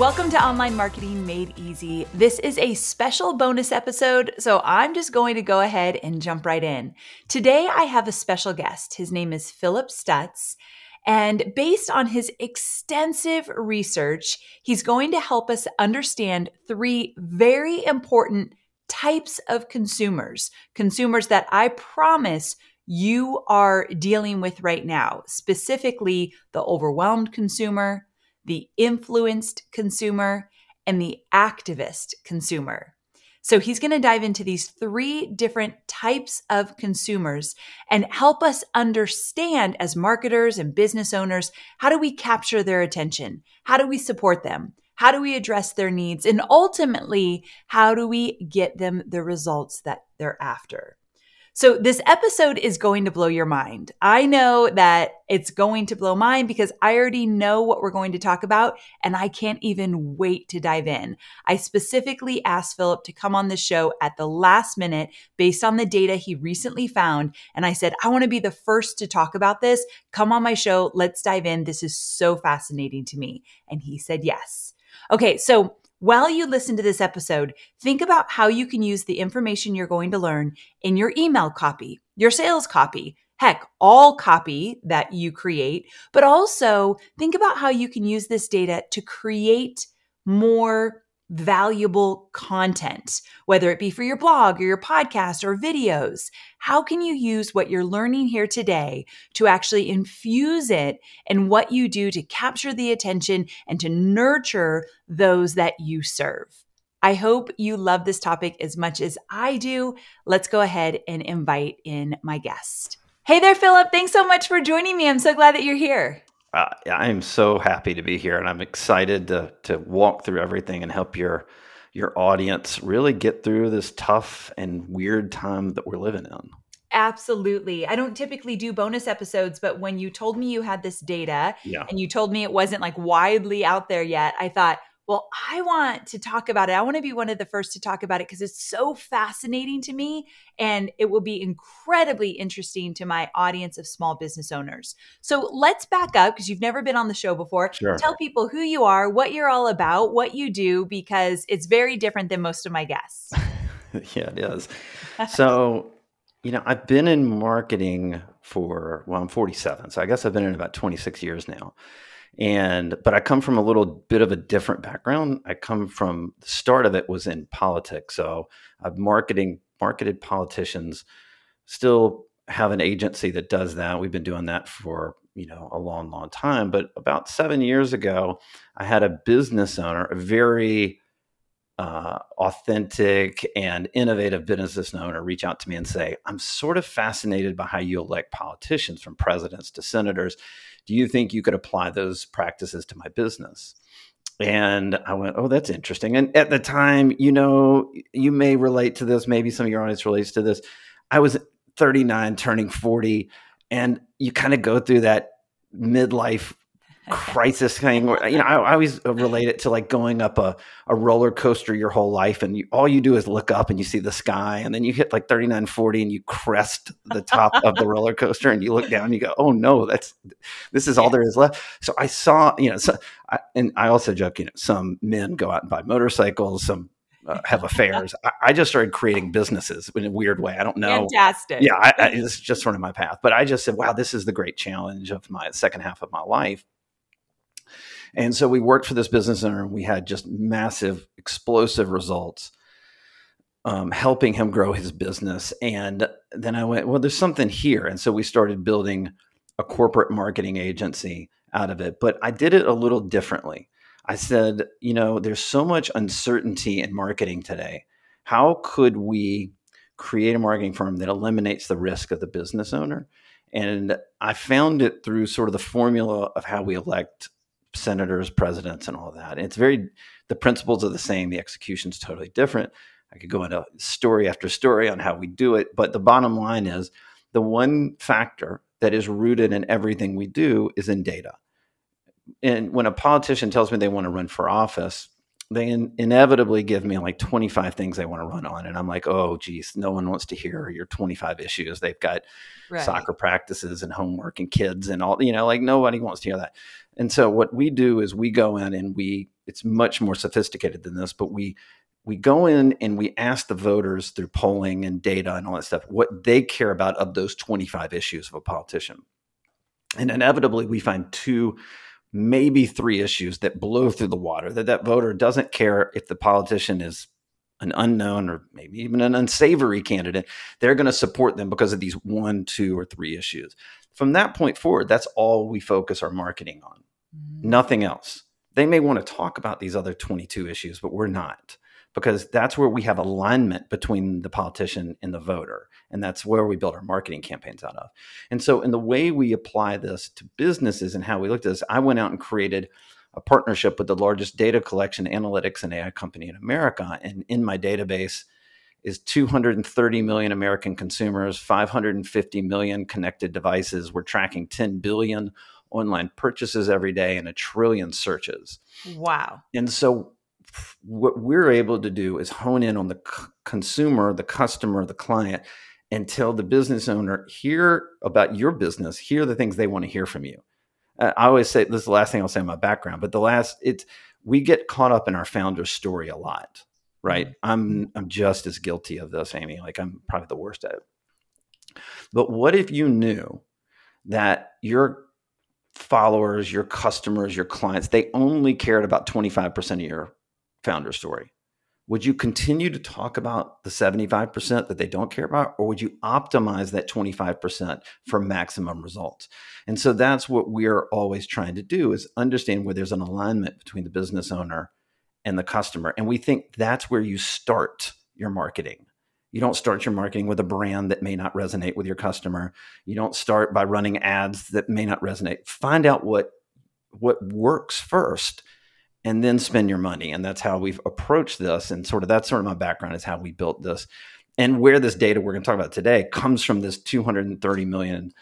Welcome to Online Marketing Made Easy. This is a special bonus episode, so I'm just going to go ahead and jump right in. Today, I have a special guest. His name is Phillip Stutts. And based on his extensive research, he's going to help us understand three very important types of consumers, consumers that I promise you are dealing with right now, specifically the overwhelmed consumer, the influenced consumer, and the activist consumer. So he's going to dive into these three different types of consumers and help us understand as marketers and business owners how do we capture their attention? How do we support them? How do we address their needs? And ultimately, how do we get them the results that they're after? So, this episode is going to blow your mind. I know that it's going to blow mine because I already know what we're going to talk about and I can't even wait to dive in. I specifically asked Phillip to come on the show at the last minute based on the data he recently found. And I said, I want to be the first to talk about this. Come on my show. Let's dive in. This is so fascinating to me. And he said yes. Okay, so while you listen to this episode, think about how you can use the information you're going to learn in your email copy, your sales copy, heck, all copy that you create, but also think about how you can use this data to create more valuable content, whether it be for your blog or your podcast or videos. How can you use what you're learning here today to actually infuse it in what you do to capture the attention and to nurture those that you serve? I hope you love this topic as much as I do. Let's go ahead and invite in my guest. Hey there, Phillip. Thanks so much for joining me. I'm so glad that you're here. Uh, I'm so happy to be here, and I'm excited to to walk through everything and help your your audience really get through this tough and weird time that we're living in. Absolutely. I don't typically do bonus episodes, but when you told me you had this data yeah. and you told me it wasn't like widely out there yet, I thought, well, I want to talk about it. I want to be one of the first to talk about it because it's so fascinating to me and it will be incredibly interesting to my audience of small business owners. So let's back up because you've never been on the show before. Sure. Tell people who you are, what you're all about, what you do, because it's very different than most of my guests. yeah, it is. So, you know, I've been in marketing for, well, I'm 47. So I guess I've been in about 26 years now and but i come from a little bit of a different background. I come from the start of it was in politics. So i've marketing marketed politicians still have an agency that does that. We've been doing that for you know a long long time. But about seven years ago i had a business owner a very uh, authentic and innovative business owner reach out to me and say i'm sort of fascinated by how you elect politicians from presidents to senators do you think you could apply those practices to my business? And I went, oh, that's interesting. And at the time, you know, you may relate to this. Maybe some of your audience relates to this. I was 39, turning 40, and you kind of go through that midlife crisis thing where you know I, I, always relate it to like going up a, a roller coaster your whole life and you, all you do is look up and you see the sky and then you hit like thirty nine forty, and you crest the top of the roller coaster and you look down and you go oh no that's this is all there is left so i saw you know so I, and i also joke you know some men go out and buy motorcycles some uh, have affairs. I, I, just started creating businesses in a weird way. I don't know. Fantastic. Yeah, I, I, it's just sort of my path. But I just said, wow, this is the great challenge of my second half of my life. And so we worked for this business owner and we had just massive, explosive results. um, helping him grow his business. And then I went, well, there's something here. And so we started building a corporate marketing agency out of it. But I did it a little differently. I said, you know, there's so much uncertainty in marketing today. How could we create a marketing firm that eliminates the risk of the business owner? And I found it through sort of the formula of how we elect senators, presidents, and all that. And it's very, the principles are the same, the execution's totally different. I could go into story after story on how we do it, but the bottom line is the one factor that is rooted in everything we do is in data. And when a politician tells me they want to run for office, they in- inevitably give me like 25 things they want to run on. And I'm like, oh, geez, no one wants to hear your 25 issues. They've got right. soccer practices and homework and kids and all, you know, like nobody wants to hear that. And so what we do is we go in and we, it's much more sophisticated than this, but we, we go in and we ask the voters through polling and data and all that stuff what they care about of those 25 issues of a politician. And inevitably, we find two maybe three issues that blow through the water that that voter doesn't care if the politician is an unknown or maybe even an unsavory candidate they're going to support them because of these one two or three issues from that point forward that's all we focus our marketing on mm-hmm. nothing else they may want to talk about these other 22 issues but we're not because that's where we have alignment between the politician and the voter. And that's where we build our marketing campaigns out of. And so, in the way we apply this to businesses and how we looked at this, I went out and created a partnership with the largest data collection, analytics, and AI company in America. And in my database is 230 million American consumers, 550 million connected devices. We're tracking 10 billion online purchases every day and a trillion searches. Wow. And so what we're able to do is hone in on the c- consumer, the customer, the client, and tell the business owner, hear about your business, hear the things they want to hear from you. Uh, I always say this is the last thing I'll say in my background, but the last it's we get caught up in our founder's story a lot, right? I'm I'm just as guilty of this, Amy. Like I'm probably the worst at it. But what if you knew that your followers, your customers, your clients, they only cared about 25% of your founder story? Would you continue to talk about the 75% that they don't care about, or would you optimize that 25% for maximum results? And so that's what we're always trying to do is understand where there's an alignment between the business owner and the customer. And we think that's where you start your marketing. You don't start your marketing with a brand that may not resonate with your customer. You don't start by running ads that may not resonate. Find out what what works first and then spend your money. And that's how we've approached this. And sort of that's sort of my background is how we built this. And where this data we're going to talk about today comes from this 230 million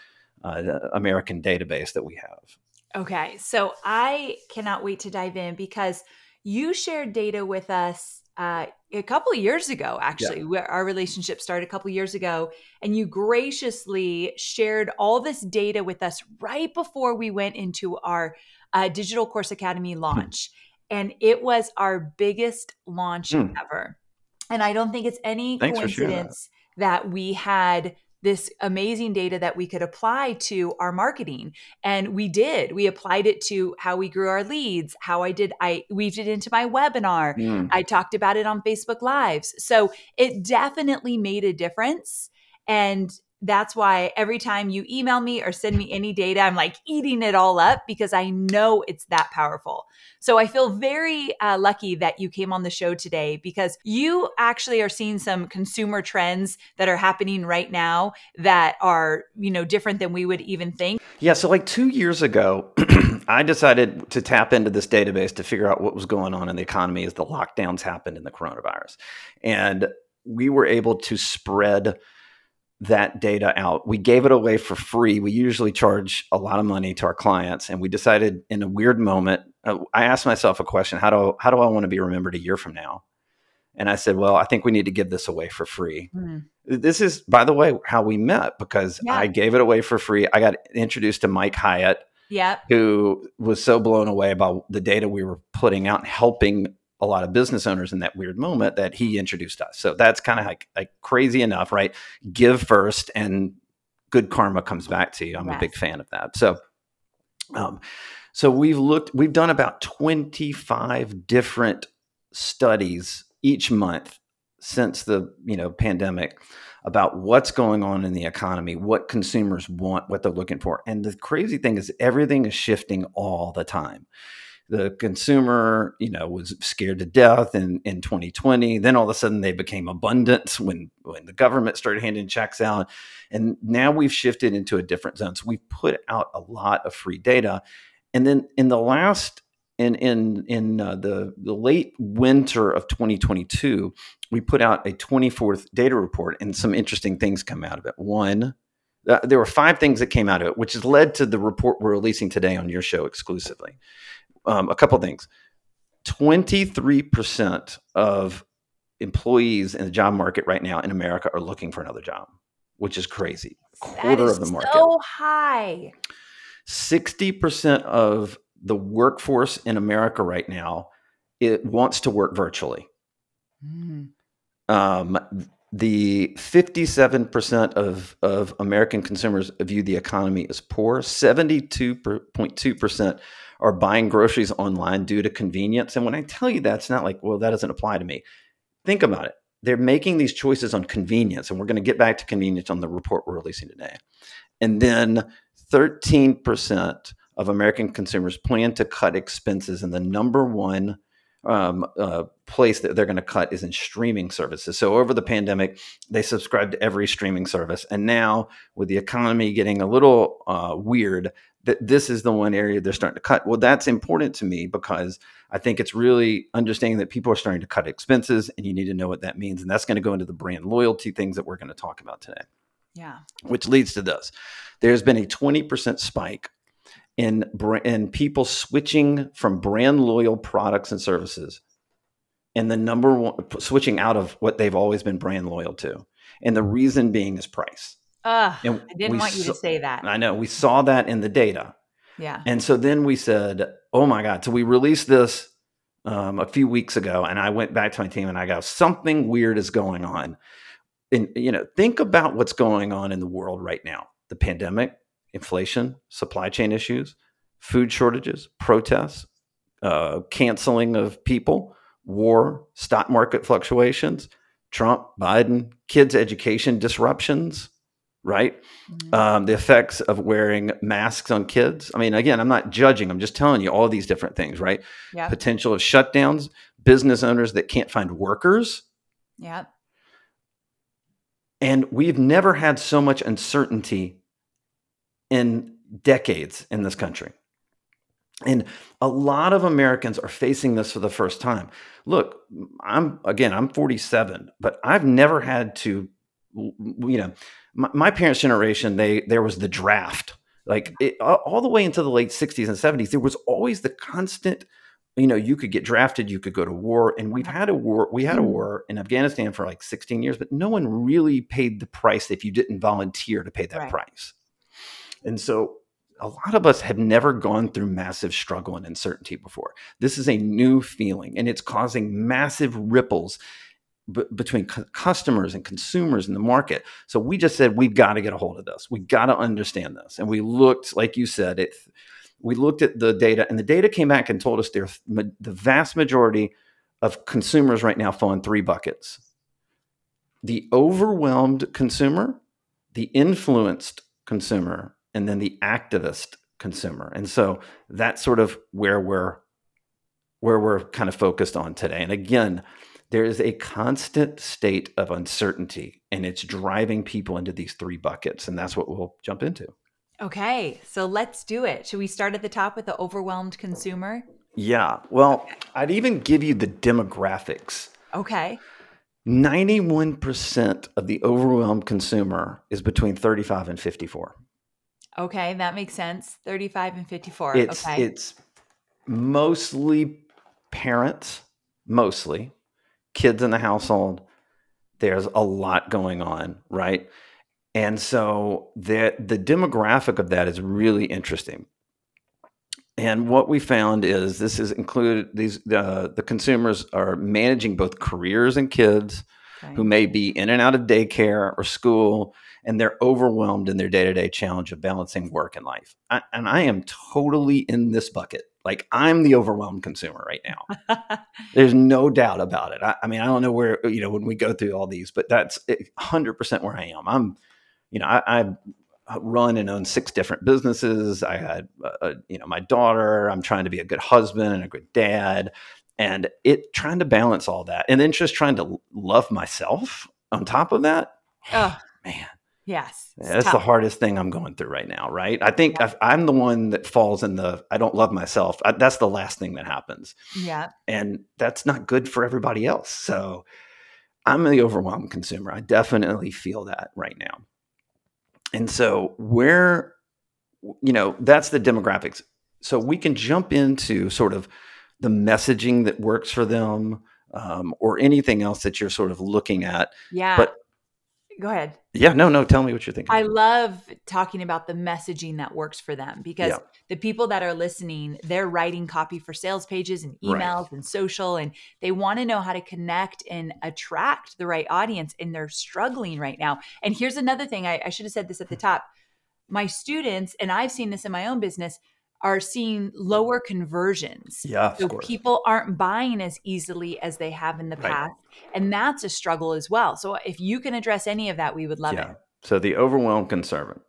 uh, American database that we have. Okay. So I cannot wait to dive in because you shared data with us uh, a couple of years ago, actually. Yeah. Our relationship started a couple of years ago, and you graciously shared all this data with us right before we went into our uh, Digital Course Academy hmm. launch and it was our biggest launch mm. ever. And I don't think it's any Thanks coincidence that. that we had this amazing data that we could apply to our marketing. And we did. We applied it to how we grew our leads how i did i weaved it into my webinar. Mm. i talked about it on facebook lives. So it definitely made a difference. And that's why every time you email me or send me any data, I'm like eating it all up because I know it's that powerful. So I feel very uh, lucky that you came on the show today because you actually are seeing some consumer trends that are happening right now that are, you know, different than we would even think. Yeah. So, like two years ago, I decided to tap into this database to figure out what was going on in the economy as the lockdowns happened in the coronavirus. And we were able to spread that data out. We gave it away for free. We usually charge a lot of money to our clients, and we decided in a weird moment. Uh, I asked myself a question: How do how do I want to be remembered a year from now? And I said, well, I think we need to give this away for free. Mm. This is, by the way, how we met because yeah. I gave it away for free. I got introduced to Mike Hyatt, yep. who was so blown away by the data we were putting out and helping a lot of business owners in that weird moment that he introduced us. So that's kind of like, like crazy enough, right? Give first and good karma comes back to you. I'm yes. a big fan of that. So, um, so we've looked, we've done about 25 different studies each month since the you know pandemic about what's going on in the economy, what consumers want, what they're looking for. And the crazy thing is everything is shifting all the time. The consumer, you know, was scared to death in, in 2020. Then all of a sudden they became abundant when, when the government started handing checks out. And now we've shifted into a different zone. So we've put out a lot of free data. And then in the last in in in uh, the the late winter of 2022, we put out a 24th data report, and some interesting things come out of it. One, uh, there were five things that came out of it, which has led to the report we're releasing today on your show exclusively. Um, a couple things: 23% of employees in the job market right now in America are looking for another job, which is crazy. Quarter of the market. So high. 60% of the workforce in America right now it wants to work virtually. Mm. Um, the 57% of, of American consumers view the economy as poor. 72.2% are buying groceries online due to convenience. And when I tell you that, it's not like, well, that doesn't apply to me. Think about it. They're making these choices on convenience, and we're going to get back to convenience on the report we're releasing today. And then 13% of American consumers plan to cut expenses, and the number one um, uh, place that they're going to cut is in streaming services. So over the pandemic, they subscribed to every streaming service, and now with the economy getting a little uh, weird, that this is the one area they're starting to cut. Well, that's important to me because I think it's really understanding that people are starting to cut expenses, and you need to know what that means, and that's going to go into the brand loyalty things that we're going to talk about today. Yeah, which leads to this. There's been a 20% spike in in people switching from brand loyal products and services and the number one switching out of what they've always been brand loyal to and the reason being is price uh, i didn't want you to say that. I know we saw that in the data. Yeah. And so then we said oh my god so we released this um, a few weeks ago and i went back to my team and i go something weird is going on. And you know think about what's going on in the world right now. The pandemic inflation, supply chain issues, food shortages, protests, uh, canceling of people, war, stock market fluctuations, Trump, Biden, kids' education disruptions, right? Mm-hmm. Um, the effects of wearing masks on kids. I mean, again, I'm not judging, I'm just telling you all these different things, right? Yeah. Potential of shutdowns, business owners that can't find workers. Yeah. And we've never had so much uncertainty in decades in this country. And a lot of Americans are facing this for the first time. Look, I'm again, I'm 47, but I've never had to, you know, my, my parents' generation, they there was the draft, like it, all the way into the late 60s and 70s. There was always the constant, you know, you could get drafted, you could go to war, and we've had a war. We had a mm. war in Afghanistan for like 16 years, but no one really paid the price if you didn't volunteer to pay that right. price. And so a lot of us have never gone through massive struggle and uncertainty before. This is a new feeling and it's causing massive ripples b- between cu- customers and consumers in the market. So we just said we've got to get a hold of this. We got to understand this. And we looked like you said it we looked at the data and the data came back and told us there the vast majority of consumers right now fall in three buckets. The overwhelmed consumer, the influenced consumer, and then the activist consumer. And so that's sort of where we're where we're kind of focused on today. And again, there is a constant state of uncertainty and it's driving people into these three buckets and that's what we'll jump into. Okay, so let's do it. Should we start at the top with the overwhelmed consumer? Yeah. Well, I'd even give you the demographics. Okay. 91% of the overwhelmed consumer is between 35 and 54. Okay, that makes sense. 35 and 54. It's okay. it's mostly parents, mostly kids in the household. There's a lot going on, right? And so the the demographic of that is really interesting. And what we found is this is included these uh, the consumers are managing both careers and kids okay. who may be in and out of daycare or school and they're overwhelmed in their day-to-day challenge of balancing work and life I, and i am totally in this bucket Like I'm the overwhelmed consumer right now. There's no doubt about it. I, I, mean, I don't know where you know when we go through all these, but that's 100 percent where I am. I'm, you know, I, I run and own six different businesses. I had, uh, you know, my daughter. I'm trying to be a good husband and a good dad, and it trying to balance all that, and then just trying to love myself on top of that. Oh man, yes, that's tough. the hardest thing I'm going through right now. Right? I think yeah. I'm the one that falls in the I don't love myself. I, that's the last thing that happens. Yeah, and that's not good for everybody else. So. I'm the overwhelmed consumer. I definitely feel that right now. And so where you know, that's the demographics. So we can jump into sort of the messaging that works for them um, or anything else that you're sort of looking at. Yeah. But go ahead. Yeah, no, no. Tell me what you're thinking. I love talking about the messaging that works for them because yeah. the people that are listening, they're writing copy for sales pages and emails right. and social, and they want to know how to connect and attract the right audience. And they're struggling right now. And here's another thing I, I should have said this at the top. My students, and I've seen this in my own business, are seeing lower conversions. Yeah. So people aren't buying as easily as they have in the right. past. And that's a struggle as well. So if you can address any of that, we would love yeah. it. So the overwhelmed conservative.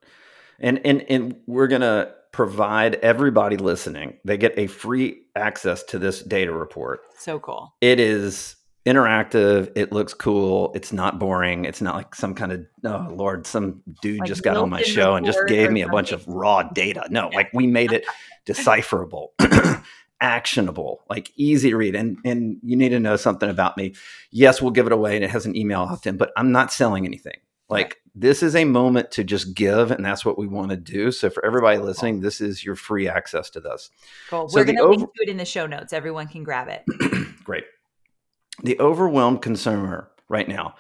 And and and we're gonna provide everybody listening, they get a free access to this data report. So cool. It is interactive. It looks cool. It's not boring. It's not like some kind of oh lord, some dude like just got on my show and just gave me a bunch of raw data. No, like we made it decipherable, actionable, like easy to read. And and you need to know something about me. Yes, we'll give it away and it has an email opt-in, but I'm not selling anything. Like this is a moment to just give, and that's what we want to do. So for everybody listening, this is your free access to this. Cool. So We're going to over- link to it in the show notes. Everyone can grab it. The overwhelmed consumer right now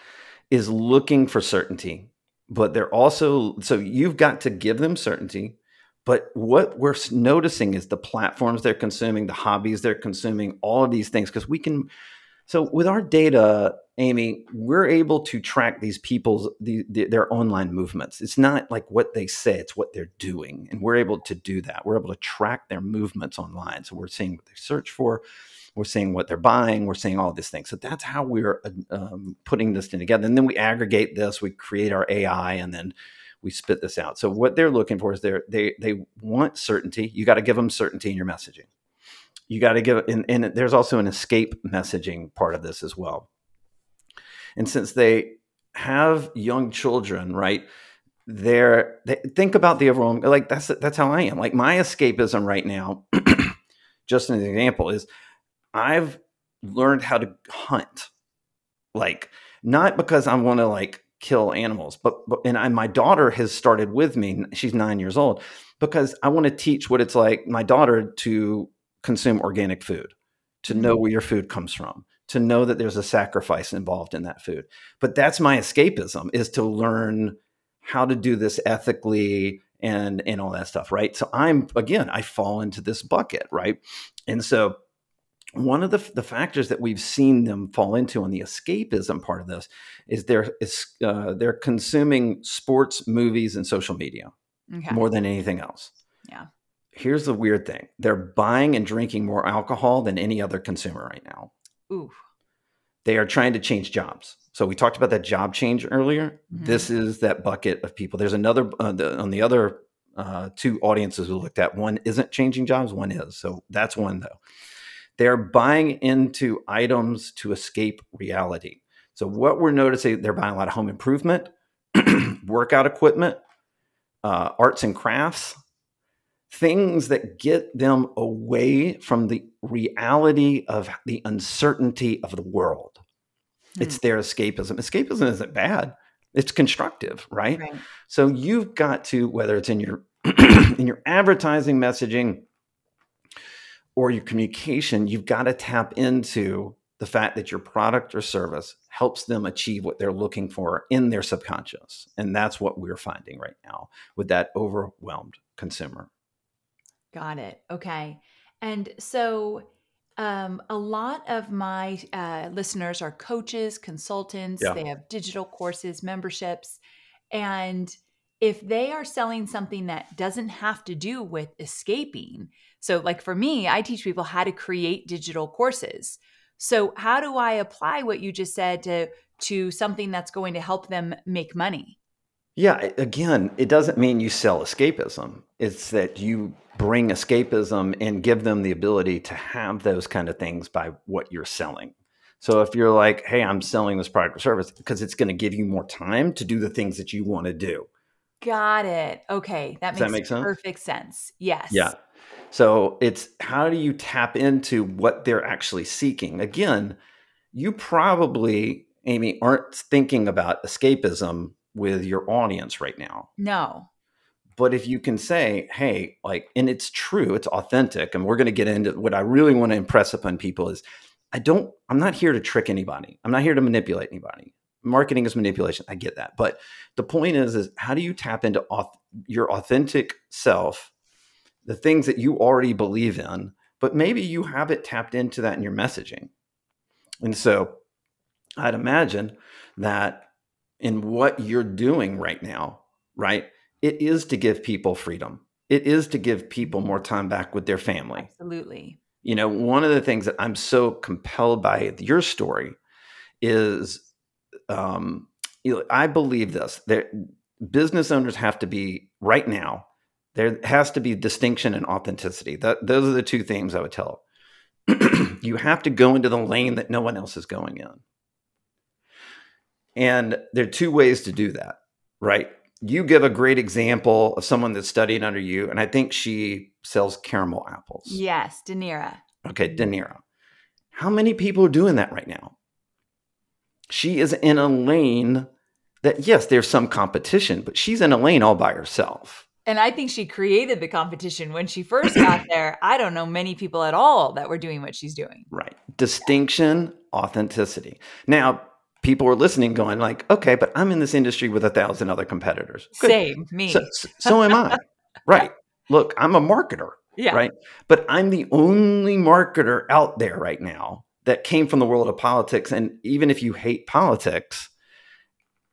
is looking for certainty, but they're also so you've got to give them certainty. But what we're noticing is the platforms they're consuming, the hobbies they're consuming, all of these things, because we can. So with our data, Amy, we're able to track these people's the, the, their online movements. It's not like what they say; it's what they're doing, and we're able to do that. We're able to track their movements online. So we're seeing what they search for we're seeing what they're buying, we're seeing all these things. So that's how we're um, putting this thing together. And then we aggregate this, we create our AI, and then we spit this out. So what they're looking for is they they they want certainty. You got to give them certainty in your messaging. You got to give, and, and there's also an escape messaging part of this as well. And since they have young children, right? They're they, think about the overall like that's that's how I am. Like my escapism right now, just an example, is I've learned how to hunt. Like not because I want to like kill animals, but, but and I, my daughter has started with me. She's nine years old because I want to teach what it's like my daughter to consume organic food, to know mm-hmm. where your food comes from, to know that there's a sacrifice involved in that food. But that's my escapism is to learn how to do this ethically and and all that stuff, right? So I'm again, I fall into this bucket, right? And so one of the, the factors that we've seen them fall into on the escapism part of this is they're uh, they're consuming sports, movies, and social media okay. more than anything else. Yeah. Here's the weird thing: they're buying and drinking more alcohol than any other consumer right now. Ooh. They are trying to change jobs. So we talked about that job change earlier. Mm-hmm. This is that bucket of people. There's another uh, the, on the other uh, two audiences we looked at. One isn't changing jobs. One is. So that's one though. They're buying into items to escape reality. So what we're noticing, they're buying a lot of home improvement, workout equipment, uh, arts and crafts, things that get them away from the reality of the uncertainty of the world. Hmm. It's their escapism. Escapism isn't bad. It's constructive, right? right? So you've got to, whether it's in your in your advertising messaging, or your communication, you've got to tap into the fact that your product or service helps them achieve what they're looking for in their subconscious. And that's what we're finding right now with that overwhelmed consumer. Got it. Okay. And so um, a lot of my uh, listeners are coaches, consultants, yeah. they have digital courses, memberships. And if they are selling something that doesn't have to do with escaping, so like for me, I teach people how to create digital courses. So how do I apply what you just said to to something that's going to help them make money? Yeah, again, it doesn't mean you sell escapism. It's that you bring escapism and give them the ability to have those kind of things by what you're selling. So if you're like, hey, I'm selling this product or service because it's going to give you more time to do the things that you want to do. Got it. Okay. That Does makes that make sense? perfect sense. Yes. Yeah. So it's how do you tap into what they're actually seeking? Again, you probably, Amy, aren't thinking about escapism with your audience right now. No. But if you can say, hey, like, and it's true, it's authentic, and we're going to get into what I really want to impress upon people is I don't, I'm not here to trick anybody. I'm not here to manipulate anybody. Marketing is manipulation. I get that. But the point is, is how do you tap into auth- your authentic self, the things that you already believe in, but maybe you haven't tapped into that in your messaging. And so I'd imagine that in what you're doing right now, right? It is to give people freedom. It is to give people more time back with their family. Absolutely. You know, one of the things that I'm so compelled by your story is um, you know, I believe this. that business owners have to be right now. There has to be distinction and authenticity. That, those are the two things I would tell. you have to go into the lane that no one else is going in. And there are two ways to do that, right? You give a great example of someone that's studying under you, and I think she sells caramel apples. Yes, Danira. Okay, De Niro. How many people are doing that right now? She is in a lane that, yes, there's some competition, but she's in a lane all by herself. And I think she created the competition when she first got there. I don't know many people at all that were doing what she's doing. Right. Distinction, authenticity. Now, people are listening going like, okay, but I'm in this industry with a thousand other competitors. Good. Same, me. So, so am I. right. Look, I'm a marketer. yeah. Right. But I'm the only marketer out there right now that came from the world of politics. And even if you hate politics,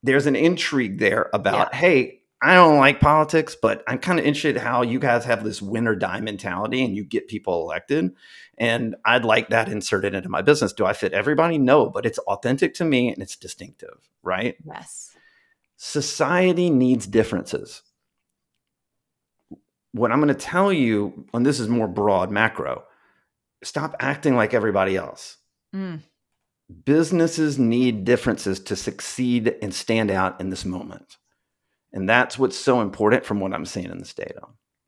there's an intrigue there about, hey, I don't like politics, but I'm kind of interested how you guys have this win or die mentality and you get people elected. And I'd like that inserted into my business. Do I fit everybody? No, but it's authentic to me and it's distinctive, right? Yes. Society needs differences. What I'm going to tell you, and this is more broad macro, stop acting like everybody else. Mm. Businesses need differences to succeed and stand out in this moment. And that's what's so important from what I'm seeing in this data.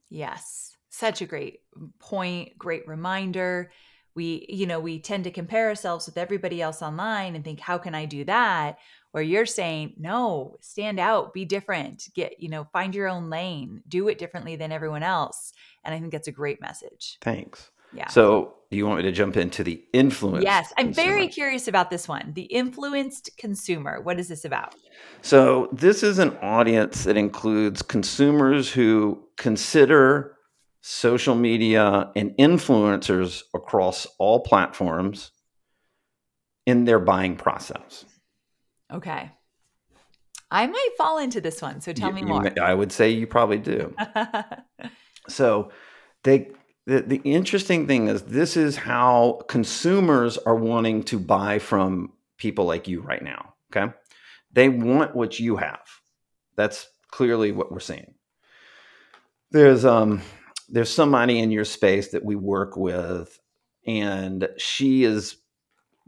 Yes. Such a great point, great reminder. We, you know, we tend to compare ourselves with everybody else online and think, how can I do that? Where you're saying, no, stand out, be different, get, you know, find your own lane, do it differently than everyone else. And I think that's a great message. Thanks. Yeah. So, you want me to jump into the influence? Yes, I'm consumer? very curious about this one. The influenced consumer. What is this about? So, this is an audience that includes consumers who consider social media and influencers across all platforms in their buying process. Okay. I might fall into this one, so tell You- me more. may- I would say you probably do. So they the, the interesting thing is this is how consumers are wanting to buy from people like you right now. Okay. They want what you have. That's clearly what we're seeing. There's um there's somebody in your space that we work with, and she has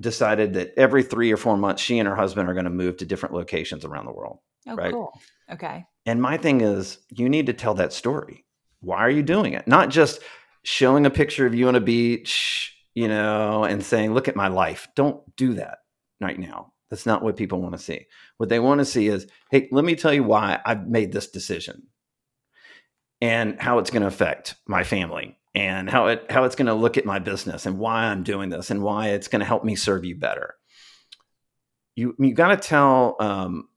decided that every three or four months she and her husband are going to move to different locations around the world. oh, right. cool. Okay. And my thing is, you need to tell that story. Why are you doing it? Not just showing a picture of you on a beach, you know, and saying, look at my life. Don't do that right now. That's not what people want to see. What they want to see is, hey, let me tell you why I've made this decision and how it's going to affect my family and how it how it's going to look at my business and why I'm doing this and why it's going to help me serve you better. You you got to tell um,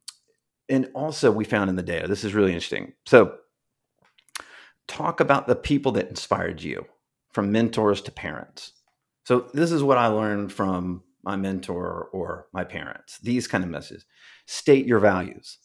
and also we found in the data this is really interesting so talk about the people that inspired you from mentors to parents so this is what i learned from my mentor or my parents these kind of messages state your values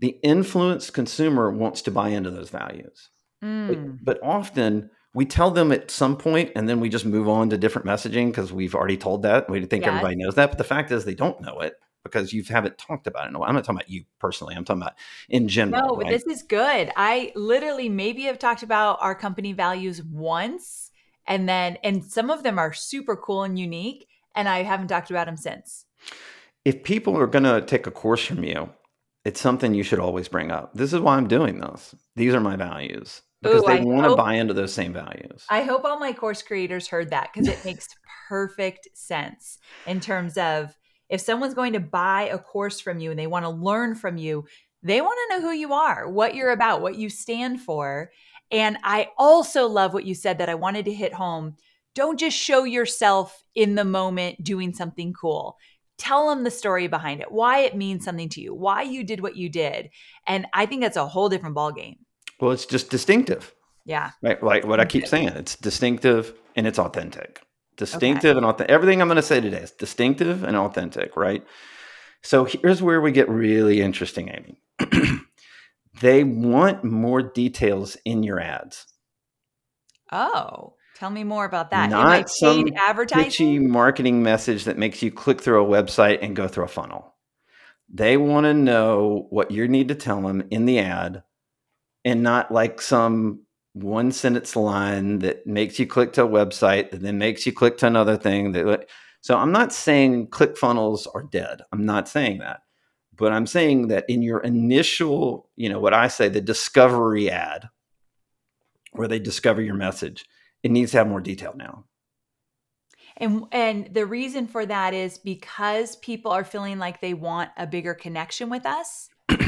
the influenced consumer wants to buy into those values. Mm. But, but often we tell them at some point and then we just move on to different messaging because we've already told that. We think Yes. everybody knows that. But the fact is they don't know it because you haven't talked about it in a while. I'm not talking about you personally. I'm talking about in general. No, but right? this is good. I literally maybe have talked about our company values once, and then, and some of them are super cool and unique, and I haven't talked about them since. if people are going to take a course from you, it's something you should always bring up. This is why I'm doing this. These are my values because Ooh, they I want to buy into those same values. I hope all my course creators heard that because it makes perfect sense in terms of if someone's going to buy a course from you and they want to learn from you, they want to know who you are, what you're about, what you stand for. And I also love what you said that I wanted to hit home. Don't just show yourself in the moment doing something cool. Tell them the story behind it, why it means something to you, why you did what you did. And I think that's a whole different ballgame. well, it's just distinctive, Yeah. right? Like what I keep saying, it's distinctive and it's authentic. Distinctive and authentic. Everything I'm going to say today is distinctive and authentic, right? So here's where we get really interesting, Amy. they want more details in your ads. Oh, tell me more about that. Not some pitchy marketing message that makes you click through a website and go through a funnel. They want to know what you need to tell them in the ad and not like some one sentence line that makes you click to a website that then makes you click to another thing that so I'm not saying click funnels are dead. I'm not saying that. But I'm saying that in your initial, you know, what I say the discovery ad where they discover your message, it needs to have more detail now. And and the reason for that is because people are feeling like they want a bigger connection with us.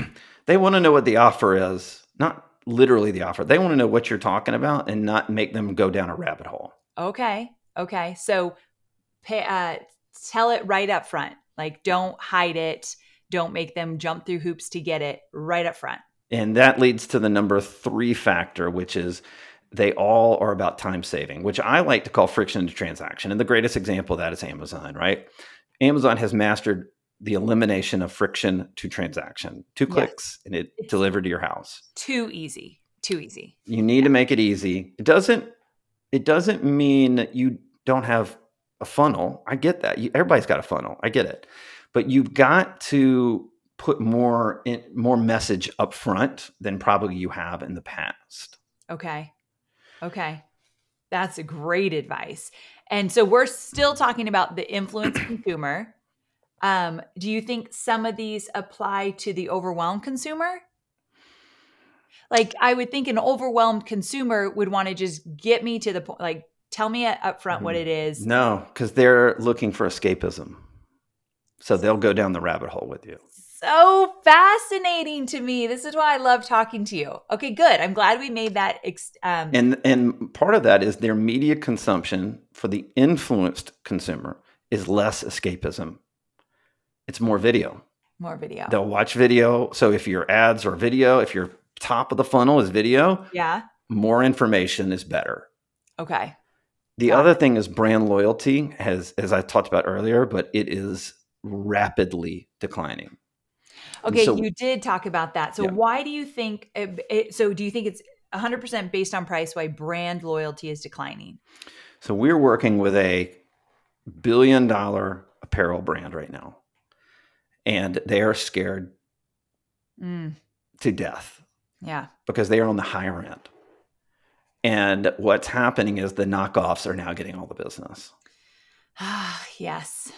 They want to know what the offer is, not literally the offer. They want to know what you're talking about and not make them go down a rabbit hole. Okay. Okay. So pay, uh, tell it right up front. Like don't hide it. Don't make them jump through hoops to get it right up front. And that leads to the number three factor, which is they all are about time saving, which I like to call friction to transaction. And the greatest example of that is Amazon, right? Amazon has mastered the elimination of friction to transaction. Two Yes. clicks and it It's- delivered to your house. Too easy. Too easy. You need to make it easy. It doesn't it doesn't mean that you don't have a funnel. I get that. You, everybody's got a funnel. I get it. But you've got to put more in, more message up front than probably you have in the past. Okay. Okay. That's a great advice. And so we're still talking about the influence consumer. Um, do you think some of these apply to the overwhelmed consumer? Like I would think an overwhelmed consumer would want to just get me to the point, like tell me up front what Mhm. it is. No, because they're looking for escapism. So they'll go down the rabbit hole with you. So fascinating to me. This is why I love talking to you. Okay, good. I'm glad we made that. Ex- um, And and part of that is their media consumption for the influenced consumer is less escapism. It's more video. more video. They'll watch video. So if your ads are video, if your top of the funnel is video, yeah. more information is better. Okay. The other thing is brand loyalty, has as I talked about earlier, but it is rapidly declining. Okay, so- you did talk about that. So Yeah. why do you think? Eh, it, it- eh, so do you think it's 100% based on price? Why brand loyalty is declining? So we're working with a billion dollar apparel brand right now. And they are scared Mm, to death yeah. because they are on the higher end. And what's happening is the knockoffs are now getting all the business. Ah, yes.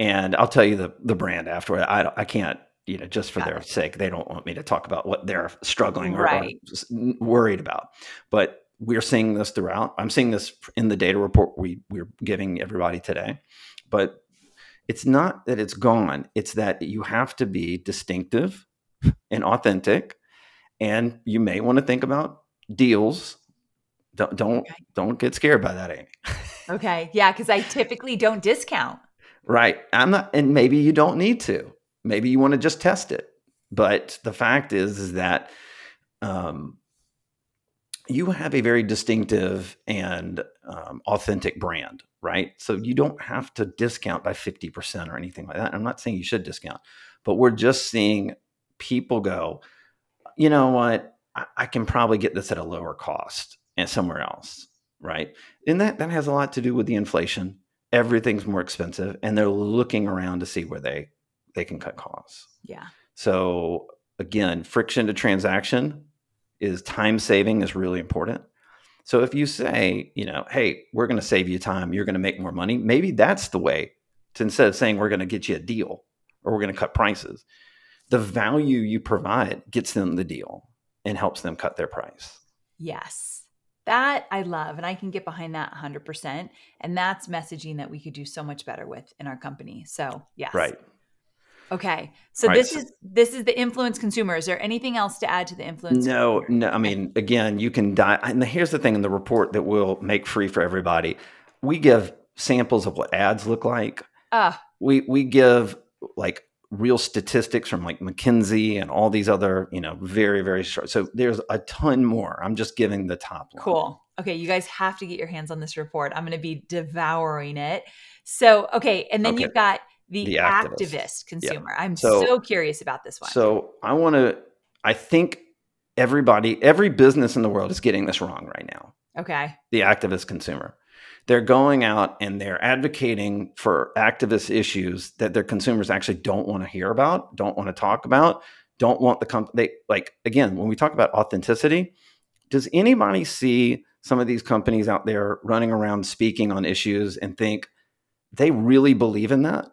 And I'll tell you the the brand afterward. I don't- I can't you know just for Got their it. sake they don't want me to talk about what they're struggling or, or Right. s- worried about. But we're seeing this throughout. I'm seeing this in the data report we we're giving everybody today. But it's not that it's gone. It's that you have to be distinctive and authentic, and you may want to think about deals. Don't don't Okay. don't get scared by that, Amy. Okay. Yeah, because I typically don't discount. Right. I'm not, and maybe you don't need to. Maybe you want to just test it. But the fact is, is that um, you have a very distinctive and um, authentic brand, right? So you don't have to discount by 50% or anything like that. I'm not saying you should discount, but we're just seeing people go, you know what, I, I can probably get this at a lower cost and somewhere else, right? And that that has a lot to do with the inflation. Everything's more expensive, and they're looking around to see where they they can cut costs. Yeah. So again, friction to transaction is time saving is really important. So if you say, you know, hey, we're going to save you time, you're going to make more money, maybe that's the way to instead of saying we're going to get you a deal or we're going to cut prices, the value you provide gets them the deal and helps them cut their price. Yes. That I love, and I can get behind that 100%. And that's messaging that we could do so much better with in our company. So, yes. Right. Okay. So Right, this is this is the influence consumer. Is there anything else to add to the influence? No, consumer? no. I mean, again, you can die. And here's the thing in the report that we'll make free for everybody. We give samples of what ads look like. Ah, We we give like real statistics from like McKinsey and all these other, you know, very very short. So there's a ton more. I'm just giving the top line. cool. Okay, you guys have to get your hands on this report. I'm going to be devouring it. So, okay, and then Okay. you've got the, The activist, activist. consumer. I'm So- so, curious about this one. So I want to. I think everybody, every business in the world is getting this wrong right now. okay. the activist consumer. They're going out and they're advocating for activist issues that their consumers actually don't want to hear about, don't want to talk about, don't want the company. They like again when we talk about authenticity. Does anybody see some of these companies out there running around speaking on issues and think they really believe in that?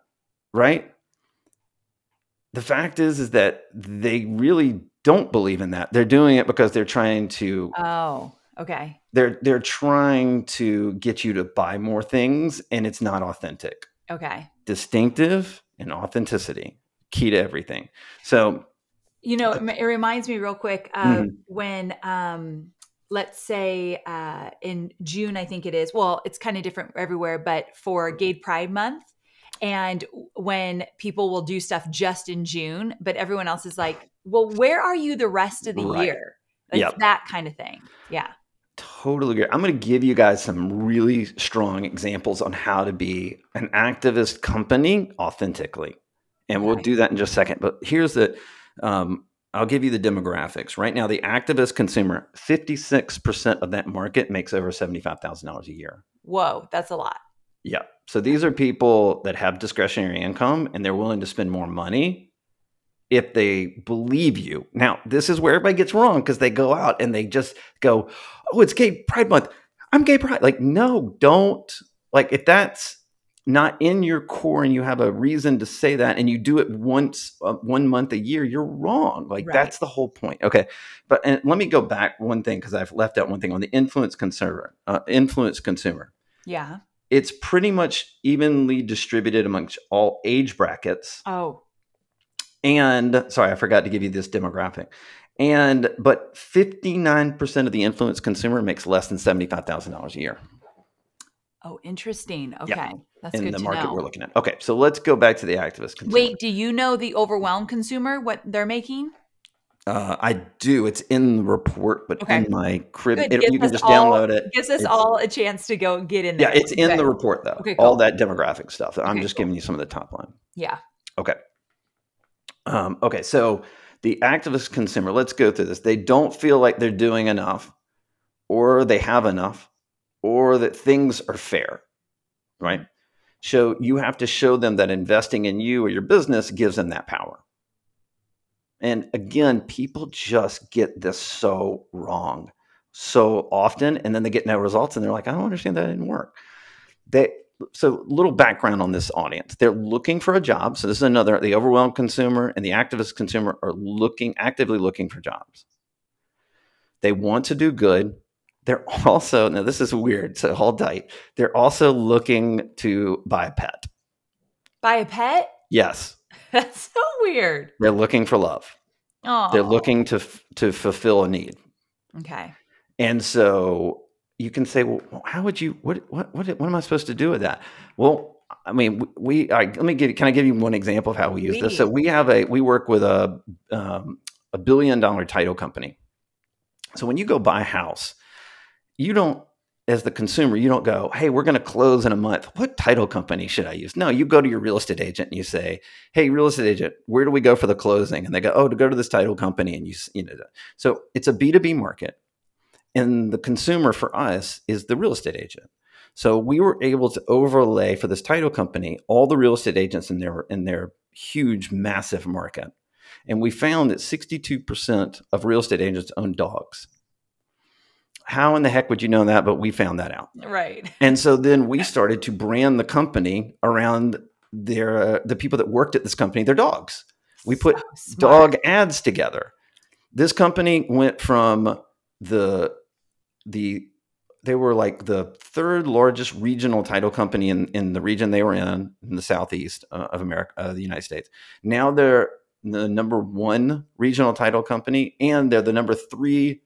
Right. The fact is, is that they really don't believe in that. They're doing it because they're trying to Oh, okay. they're they're trying to get you to buy more things and it's not authentic Okay. distinctive and authenticity key to everything so You know, it, it reminds me real quick of Mhm. when, um, let's say uh, in June, I think it is. Well, it's kind of different everywhere, but for Gay Pride Month, and when people will do stuff just in June, but everyone else is like, "Well, where are you the rest of the Right. year?" Like Yep. that kind of thing. Yeah. totally agree i'm going to give you guys some really strong examples on how to be an activist company authentically and we'll Okay. do that in just a second but here's the um, i'll give you the demographics right now the activist consumer 56% of that market makes over $75000 a year Whoa, that's a lot. Yeah. So these are people that have discretionary income and they're willing to spend more money if they believe you. Now, this is where everybody gets wrong because they go out and they just go, "Oh, it's Gay Pride Month. I'm Gay Pride." Like, no, don't. Like, if that's not in your core and you have a reason to say that and you do it once uh, one month a year you're wrong like Right. that's the whole point okay but and let me go back one thing because i've left out one thing on the influence consumer uh, influence consumer Yeah. It's pretty much evenly distributed amongst all age brackets. Oh, and sorry i forgot to give you this demographic. And but 59% of the influence consumer makes less than $75000 a year. Oh, interesting. Okay, that's in good the market know. we're looking at. Okay so let's go back to the activist consumer. Wait, do you know the overwhelmed consumer what they're making? Uh, i do it's in the report but Okay. in my crib it- you can just all- download it Gives us It's- all a chance to go get in There. yeah it's in Okay. the report though Okay, all that demographic stuff i'm just cool. giving you some of the top line Yeah. Okay. Um, okay, so the activist consumer, let's go through this. They don't feel like they're doing enough, or they have enough, or that things are fair, right? So you have to show them that investing in you or your business gives them that power. And again, people just get this so wrong so often, and then they get no results, and they're like, I don't understand that didn't work. They so little background on this audience. They're looking for a job. So this is another the overwhelmed consumer and the activist consumer are looking actively looking for jobs. They want to do good. They're also now this is weird so hold tight. They're also looking to buy a pet. Buy a pet? yes That's so weird. they're looking for love Oh, they're looking to to fulfill a need Okay. And so you can say, well, how would you? What what what, what am I supposed to do with that? Well, I mean, we. I, let me give. Can I give you one example of how we use this? So we have a. We work with a um, a billion dollar title company. So when you go buy a house, you don't. As the consumer, you don't go, "Hey, we're going to close in a month. What title company should I use?" No, you go to your real estate agent and you say, "Hey, real estate agent, where do we go for the closing?" And they go, "Oh, to go to this title company." And you, you know, so it's a B two B market, and the consumer for us is the real estate agent. So we were able to overlay for this title company all the real estate agents in their in their huge, massive market, and we found that sixty two percent of real estate agents own dogs how in the heck would you know that? But we found that out. Right. And so then we started to brand the company around their uh, the people that worked at this company, their dogs. We put so dog ads together. This company went from the the they were like the third largest regional title company in, in the region they were in, in the southeast uh, of America, uh, the United States. Now they're the number one regional title company, and they're the number three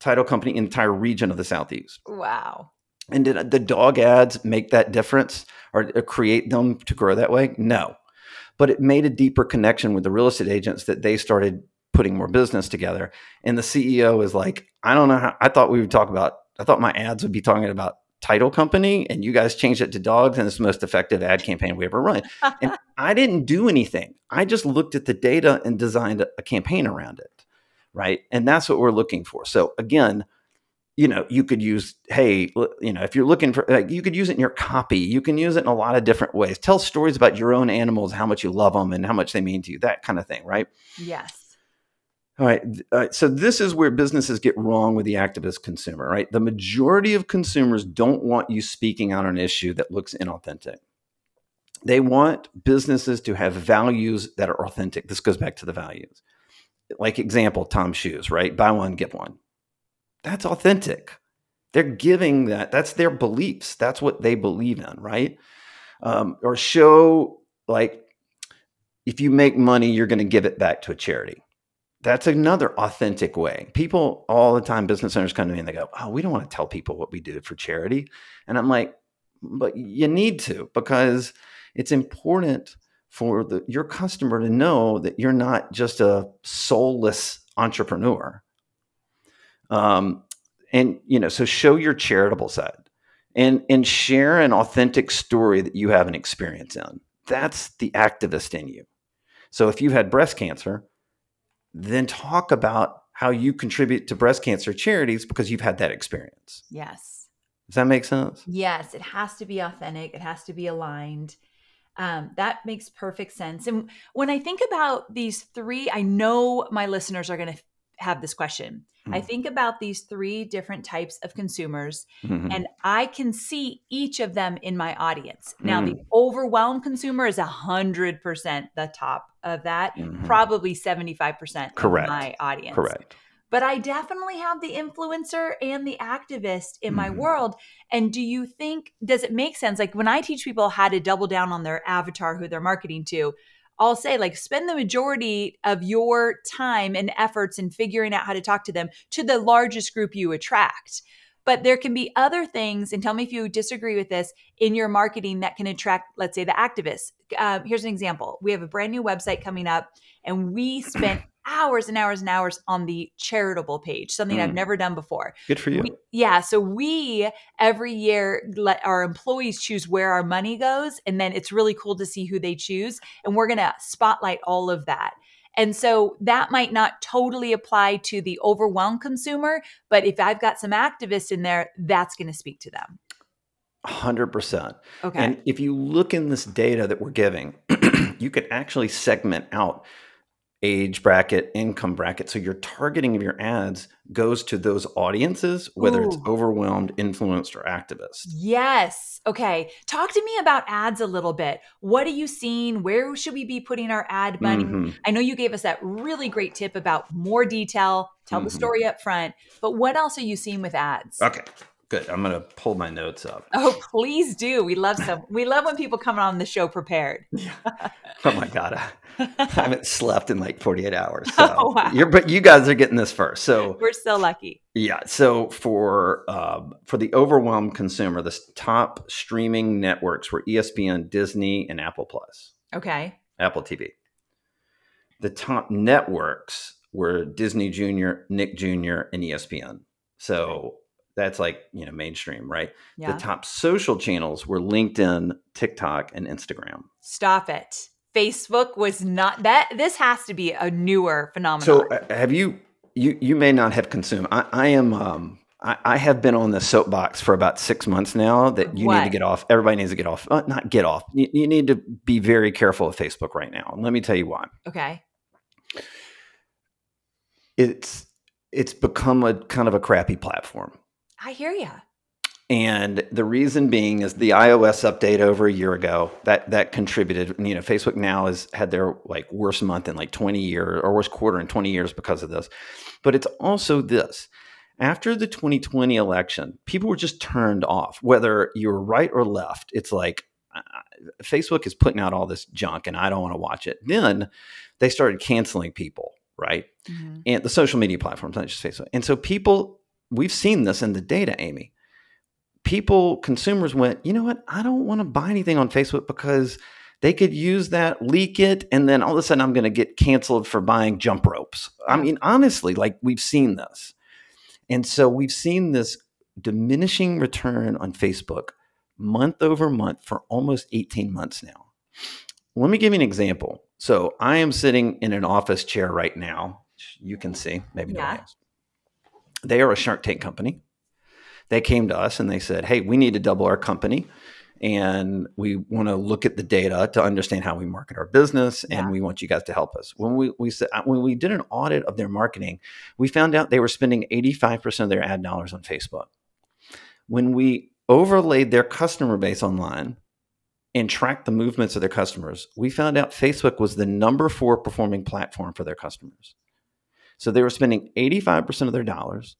title company in the entire region of the Southeast. Wow. And did the dog ads make that difference or create them to grow that way? No. But it made a deeper connection with the real estate agents that they started putting more business together. And the CEO is like, I don't know how, I thought we would talk about, I thought my ads would be talking about title company and you guys changed it to dogs and it's the most effective ad campaign we ever run. and I didn't do anything. I just looked at the data and designed a, a campaign around it right? And that's what we're looking for. So again, you know, you could use, hey, you know, if you're looking for, like, you could use it in your copy. You can use it in a lot of different ways. Tell stories about your own animals, how much you love them, and how much they mean to you. That kind of thing, right? Yes. All right. All right. So this is where businesses get wrong with the activist consumer, right? The majority of consumers don't want you speaking out on an issue that looks inauthentic. They want businesses to have values that are authentic. This goes back to the values like example, TOMS Shoes, right? Buy one, get one. That's authentic. They're giving that. That's their beliefs. That's what they believe in, right? Um, or show like if you make money, you're going to give it back to a charity. That's another authentic way. People all the time, business owners come to me and they go, "Oh, we don't want to tell people what we do for charity," and I'm like, "But you need to because it's important for the, your customer to know that you're not just a soulless entrepreneur. Um, and you know, so show your charitable side and and share an authentic story that you have an experience in. That's the activist in you. So if you had breast cancer, then talk about how you contribute to breast cancer charities because you've had that experience. Yes. Does that make sense? Yes, it has to be authentic. It has to be aligned. Um, that makes perfect sense. And when I think about these three, I know my listeners are going to have this question. Mm-hmm. I mm. think about these three different types of consumers, mm-hmm. and I can see each of them in my audience. Now, mm-hmm. the mm. overwhelmed consumer is 100% the top of that, mm-hmm. probably 75% Correct. of my audience. Correct but I definitely have the influencer and the activist in my mm-hmm. world. And do you think, does it make sense? Like when I teach people how to double down on their avatar, who they're marketing to, I'll say, like, spend the majority of your time and efforts in figuring out how to talk to them to the largest group you attract. But there can be other things, and tell me if you disagree with this in your marketing that can attract, let's say, the activists. Uh, here's an example we have a brand new website coming up, and we spent hours and hours and hours on the charitable page, something mm. I've never done before. Good for you. We, yeah. So we every year let our employees choose where our money goes. And then it's really cool to see who they choose. And we're going to spotlight all of that. And so that might not totally apply to the overwhelmed consumer, but if I've got some activists in there, that's going to speak to them. 100%. Okay. And if you look in this data that we're giving, you could actually segment out age bracket, income bracket. So your targeting of your ads goes to those audiences, whether Ooh. it's overwhelmed, influenced, or activists. Yes. Okay. Talk to me about ads a little bit. What are you seeing? Where should we be putting our ad money? Mm-hmm. I know you gave us that really great tip about more detail, tell mm-hmm. the story up front, but what else are you seeing with ads? Okay. Good. I'm gonna pull my notes up. Oh, please do. We love some. we love when people come on the show prepared. Yeah. Oh my god, I, I haven't slept in like 48 hours. So oh, wow. you're, but you guys are getting this first. So we're so lucky. Yeah. So for um, for the overwhelmed consumer, the top streaming networks were ESPN, Disney, and Apple Plus. Okay. Apple TV. The top networks were Disney Junior, Nick Jr., and ESPN. So That's like, you know, mainstream, right? Yeah. The top social channels were LinkedIn, TikTok, and Instagram. Stop it. Facebook was not that. This has to be a newer phenomenon. So uh, have you you you may not have consumed. I, I am um I, I have been on the soapbox for about six months now that you need to get off. Everybody needs to get off. Uh, not get off. You, you need to be very careful of Facebook right now. And let me tell you why. okay. It's it's become a kind of a crappy platform. I hear you. And the reason being is the iOS update over a year ago that that contributed. You know, Facebook now has had their like worst month in like 20 years or worst quarter in 20 years because of this. But it's also this. After the 2020 election, people were just turned off, whether you're right or left. It's like uh, Facebook is putting out all this junk and I don't want to watch it. Then they started canceling people, right? Mhm. and the social media platforms, not just Facebook. And so people, we've seen this in the data, Amy. People, consumers went, you know what? I don't want to buy anything on Facebook because they could use that, leak it, and then all of a sudden I'm going to get canceled for buying jump ropes. I mean, honestly, like we've seen this. And so we've seen this diminishing return on Facebook month over month for almost 18 months now. Let me give you an example. So I am sitting in an office chair right now. You can see, maybe Yeah. else. They are a Shark Tank company. They came to us and they said, "Hey, we need to double our company, and we want to look at the data to understand how we market our business, and Yeah. we want you guys to help us." When we we said when we did an audit of their marketing, we found out they were spending eighty five percent of their ad dollars on Facebook. When we overlaid their customer base online and tracked the movements of their customers, we found out Facebook was the number four performing platform for their customers. So they were spending 85% of their dollars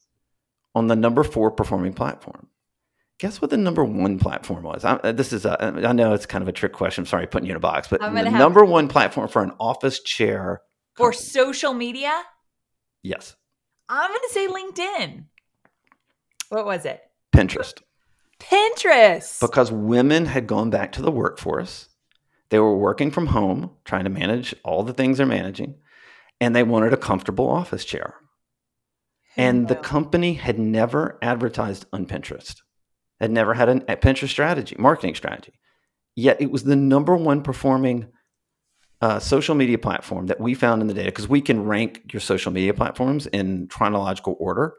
on the number four performing platform. Guess what the number one platform was? I, this is a, I know it's kind of a trick question. I'm sorry, putting you in a box, but the number one platform for an office chair. For company. social media, yes, I'm going to say LinkedIn. What was it? Pinterest. Pinterest. because women had gone back to the workforce. They were working from home, trying to manage all the things they're managing, and they wanted a comfortable office chair. And the company had never advertised on Pinterest, had never had an- a Pinterest strategy, marketing strategy. Yet it was the number one performing uh, social media platform that we found in the data because we can rank your social media platforms in chronological order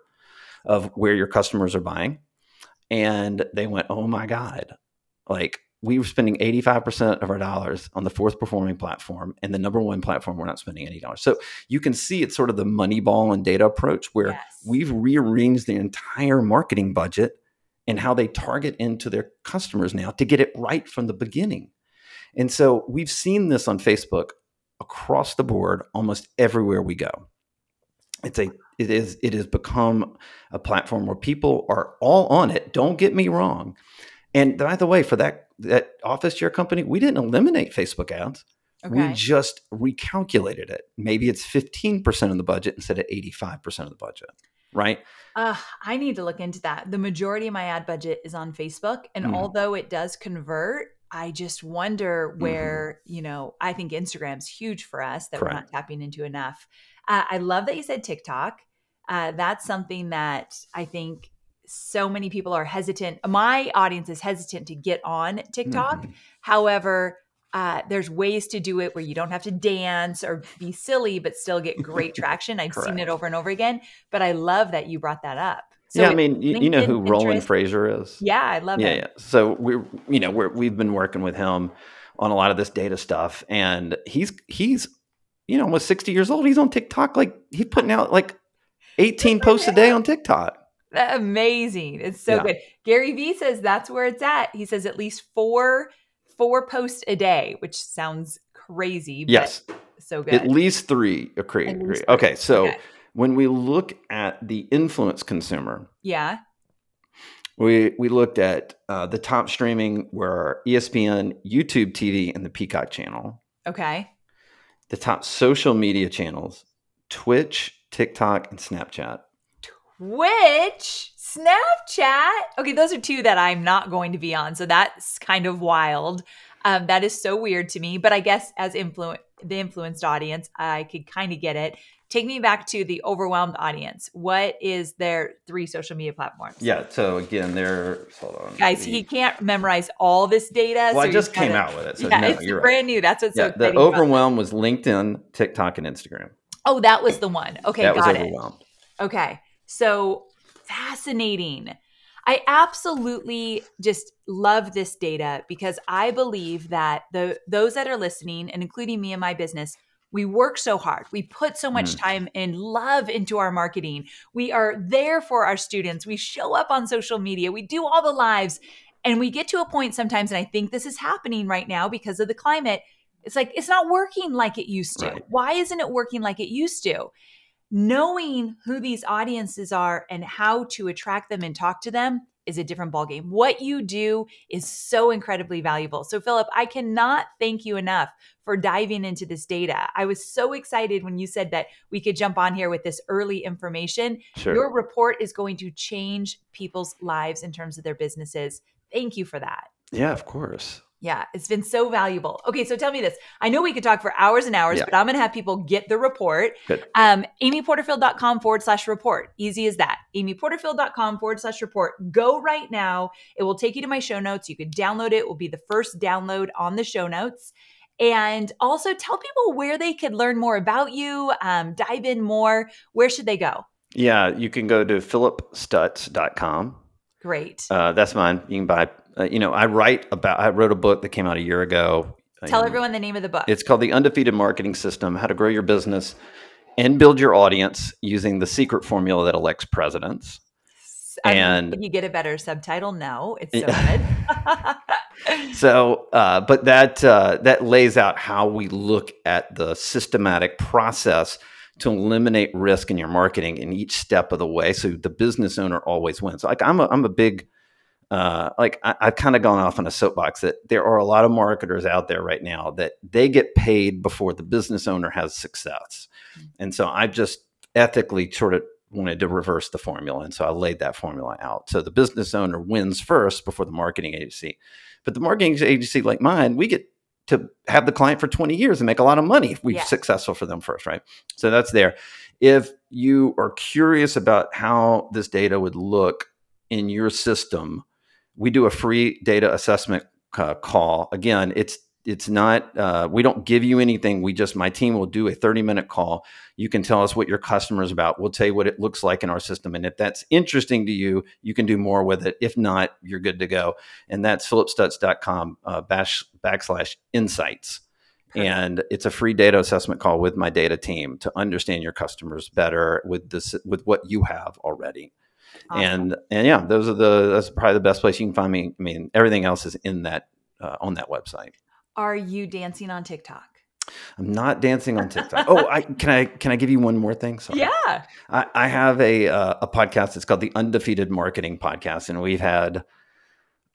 of where your customers are buying. And they went, oh my God, like we were spending 85% of our dollars on the fourth performing platform and the number one platform we're not spending any dollars. So you can see it's sort of the Moneyball and data approach where Yes. we've rearranged the entire marketing budget and how they target into their customers now to get it right from the beginning. And so we've seen this on facebook across the board almost everywhere we go. It's a it is it has become a platform where people are all on it don't get me wrong. And by the way for that that office chair company we didn't eliminate facebook ads Okay. we just recalculated it maybe it's 15% of the budget instead of 85% of the budget right Uh, I need to look into that. The majority of my ad budget is on Facebook. And Mhm. although it does convert, I just wonder where, you know, I think Instagram's huge for us that we're not tapping into enough. Uh, I love that you said TikTok. Uh, that's something that I think so many people are hesitant. My audience is hesitant to get on TikTok. Mhm. However, uh, there's ways to do it where you don't have to dance or be silly, but still get great traction. I've seen it over and over again, but I love that you brought that up. So yeah i mean you, you know who Roland Frasier is yeah, I love yeah it. yeah so we're you know we're we've been working with him on a lot of this data stuff and he's he's you know almost 60 years old he's on tiktok like he's putting out like 18 posts a day on tiktok Amazing. It's so Yeah. good. Gary Vee says that's where it's at. He says at least four four posts a day, which sounds crazy, but yes so good. at least three agree, agree. okay so Okay. when we look at the influence consumer yeah. we we looked at uh, the top streaming were espn youtube tv and the peacock channel Okay. the top social media channels twitch tiktok and snapchat Twitch, Snapchat. Okay, those are two that I'm not going to be on. So that's kind of wild. Um, that is so weird to me. But I guess as influ- the influenced audience, I could kind of get it. take me back to the overwhelmed audience. What is their three social media platforms? Yeah. So again, they're hold on, guys. He can't memorize all this data. Well, so I just gotta, came out with it. So yeah, no, it's you're brand right. new. That's what's Yeah, so the overwhelm was LinkedIn, TikTok, and Instagram. Oh, that was the one. Okay, that was got it. overwhelmed. Okay. So fascinating. I absolutely just love this data because I believe that the those that are listening and including me and my business, we work so hard. We put so much Mm. time and love into our marketing. We are there for our students. We show up on social media. We do all the lives and we get to a point sometimes and I think this is happening right now because of the climate. It's like it's not working like it used to. Right. Why isn't it working like it used to? Knowing who these audiences are and how to attract them and talk to them is a different ballgame. What you do is so incredibly valuable. So, Phillip, I cannot thank you enough for diving into this data. I was so excited when you said that we could jump on here with this early information. Sure. Your report is going to change people's lives in terms of their businesses. Thank you for that. yeah, of course. Yeah, it's been so valuable. Okay, so tell me this. I know we could talk for hours and hours, Yeah. but I'm going to have people get the report. Good. Um, amyporterfield.com forward slash report. Easy as that. amyporterfield.com forward slash report. Go right now. It will take you to my show notes. You could download it. It will be the first download on the show notes. And also tell people where they could learn more about you, um, dive in more. Where should they go? Yeah, you can go to phillipstutts.com. Great. Uh, that's mine. You can buy. Uh, you know, I write about. I wrote a book that came out a year ago. tell Um, everyone the name of the book. It's called the Undefeated Marketing System: How to Grow Your Business and Build Your Audience Using the Secret Formula That Elects Presidents. I mean, and- can you get a better subtitle? No, it's so good. So, uh, but that uh, that lays out how we look at the systematic process to eliminate risk in your marketing in each step of the way, so the business owner always wins. Like I'm a I'm a big uh, like I, I've kind of gone off on a soapbox that there are a lot of marketers out there right now that they get paid before the business owner has success, and so I just ethically sort of wanted to reverse the formula, and so I laid that formula out. So the business owner wins first before the marketing agency. But the marketing agency like mine, we get to have the client for 20 years and make a lot of money if we're Yeah. successful for them first, right? So that's there. If you are curious about how this data would look in your system, we do a free data assessment uh, call. Again, it's it's not uh, we don't give you anything. We just my team will do a 30 minute call. You can tell us what your customer's about. We'll tell you what it looks like in our system, and if that's interesting to you, you can do more with it. If not, you're good to go. And that's phillipstutts.com uh, bash, backslash insights. And it's a free data assessment call with my data team to understand your customers better with this with what you have already. Awesome. And and yeah, those are the that's probably the best place you can find me. I mean, everything else is in that uh, on that website. Are you dancing on TikTok? I'm not dancing on TikTok. oh, I can I can I give you one more thing? Sorry. Yeah. I, I have a uh, a podcast. It's called the Undefeated Marketing Podcast, and we've had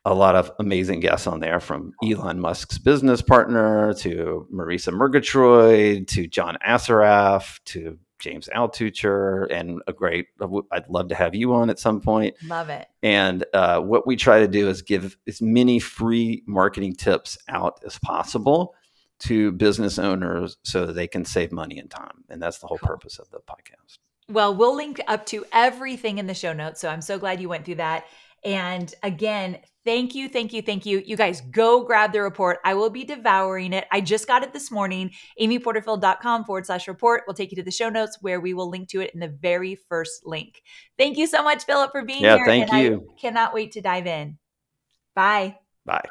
a lot of amazing guests on there, from Elon Musk's business partner to Marisa Murgatroyd to John Assaraf to James Altucher, and a great. I'd love to have you on at some point. Love it. And uh, what we try to do is give as many free marketing tips out as possible to business owners so that they can save money and time. And that's the whole purpose of the podcast. Well, we'll link up to everything in the show notes. So I'm so glad you went through that. And again, thank you, thank you, thank you. You guys go grab the report. I will be devouring it. I just got it this morning. amyporterfield.com forward slash report will take you to the show notes where we will link to it in the very first link. Thank you so much, Phillip, for being Yeah, here. thank and you. I cannot wait to dive in. Bye. Bye.